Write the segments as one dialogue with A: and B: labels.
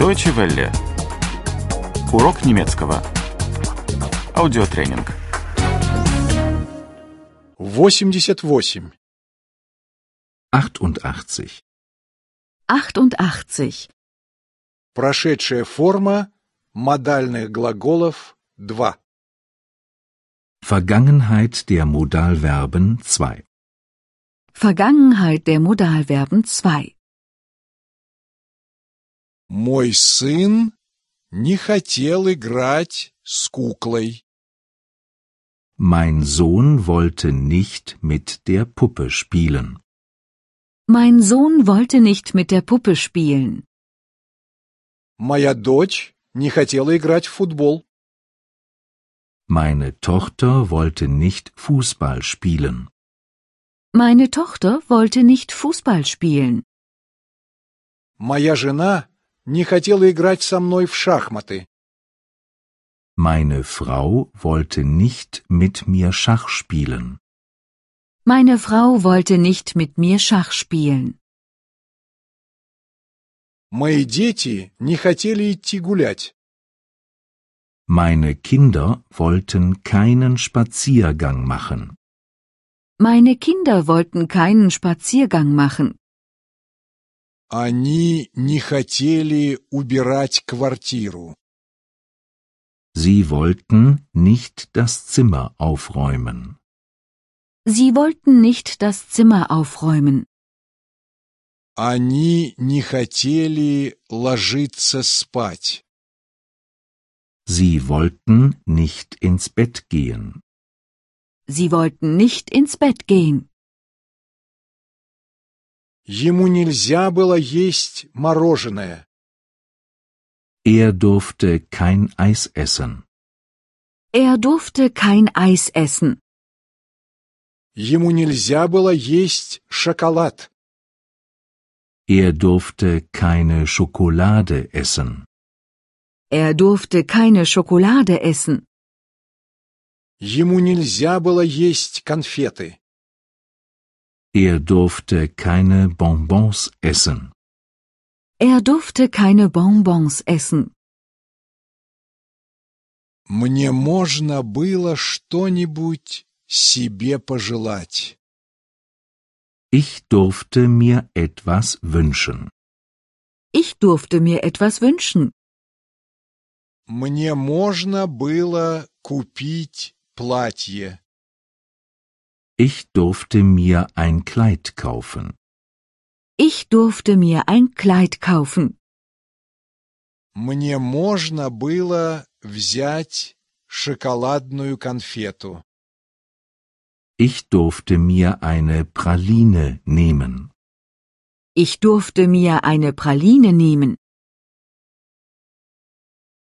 A: Deutsche Welle. Урок немецкого. Аудиотренинг.
B: 88.
C: 88.
D: 88.
B: Прошедшая форма модальных глаголов 2.
C: Vergangenheit der Modalverben 2.
D: Vergangenheit der Modalverben 2.
B: Мой сын не хотел играть с куклой.
C: Mein Sohn wollte nicht mit der Puppe spielen.
D: Mein Sohn wollte nicht mit der Puppe spielen.
B: Моя дочь не хотела играть в футбол.
C: Meine Tochter wollte nicht Fußball spielen.
D: Meine Tochter wollte nicht Fußball spielen.
B: Моя жена не хотела играть со мной в шахматы.
C: Meine Frau wollte nicht mit mir Schach spielen.
D: Meine Frau wollte nicht mit mir Schach spielen.
B: Мои дети не хотели идти гулять.
C: Meine Kinder wollten keinen Spaziergang machen.
D: Meine Kinder wollten keinen Spaziergang machen.
B: Они не хотели убирать квартиру.
C: Sie wollten nicht das Zimmer aufräumen.
D: Sie wollten nicht das Zimmer aufräumen.
B: Они не хотели ложиться спать.
C: Sie wollten nicht ins Bett gehen.
D: Sie wollten nicht ins Bett gehen.
B: Ему нельзя было есть мороженое.
C: Er durfte kein Eis essen.
D: Er durfte kein Eis essen.
B: Ему нельзя было есть шоколад.
C: Er durfte keine Schokolade essen.
D: Er durfte keine Schokolade essen.
B: Ему нельзя было есть конфеты.
C: Er durfte keine Bonbons essen.
D: Er durfte keine Bonbons essen.
B: Мне можно было что-нибудь себе пожелать.
C: Ich durfte mir etwas wünschen.
D: Ich durfte mir etwas wünschen.
B: Мне можно было купить платье.
C: Ich durfte mir ein Kleid kaufen.
D: Ich durfte mir ein Kleid kaufen.
B: Мне можно было взять шоколадную конфету.
C: Ich durfte mir eine Praline nehmen.
D: Ich durfte mir eine Praline nehmen.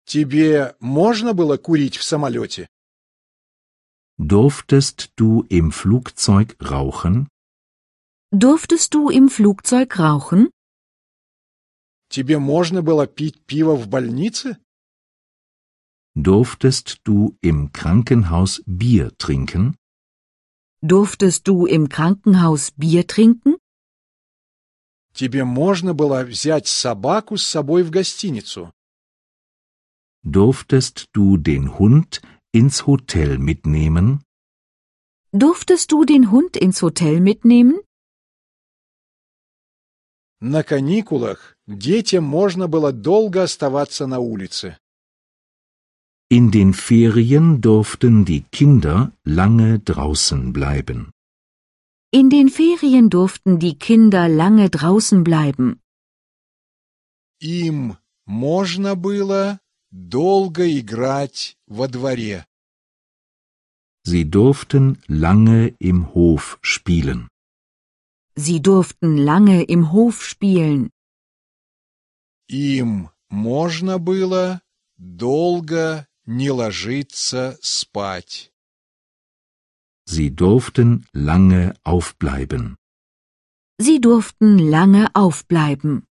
B: Тебе можно было kурить в самолете?
C: Durftest du im Flugzeug rauchen?
D: Durftest du im Flugzeug rauchen?
B: Тебе можно было пить пиво в больнице?
C: Durftest du im Krankenhaus Bier trinken?
D: Durftest du im Krankenhaus Bier trinken?
B: Тебе можно было взять собаку с собой в гостиницу?
C: Durftest du den Hund ins Hotel mitnehmen?
D: Durftest du den Hund ins Hotel mitnehmen?
B: На каникулах детям можно было долго оставаться на улице.
C: In den Ferien durften die Kinder lange draußen bleiben.
D: In den Ferien durften die Kinder lange draußen bleiben.
B: Им можно было долго играть во дворе.
C: Sie durften lange im Hof spielen.
D: Sie durften lange im Hof spielen.
B: Им можно было долго не ложиться спать.
C: Sie durften lange aufbleiben.
D: Sie durften lange aufbleiben.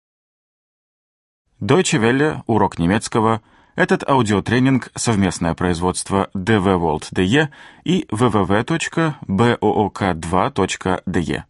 A: Deutsche Welle. Урок немецкого. Этот аудиотренинг – совместное производство DW World DE и www.book2.de.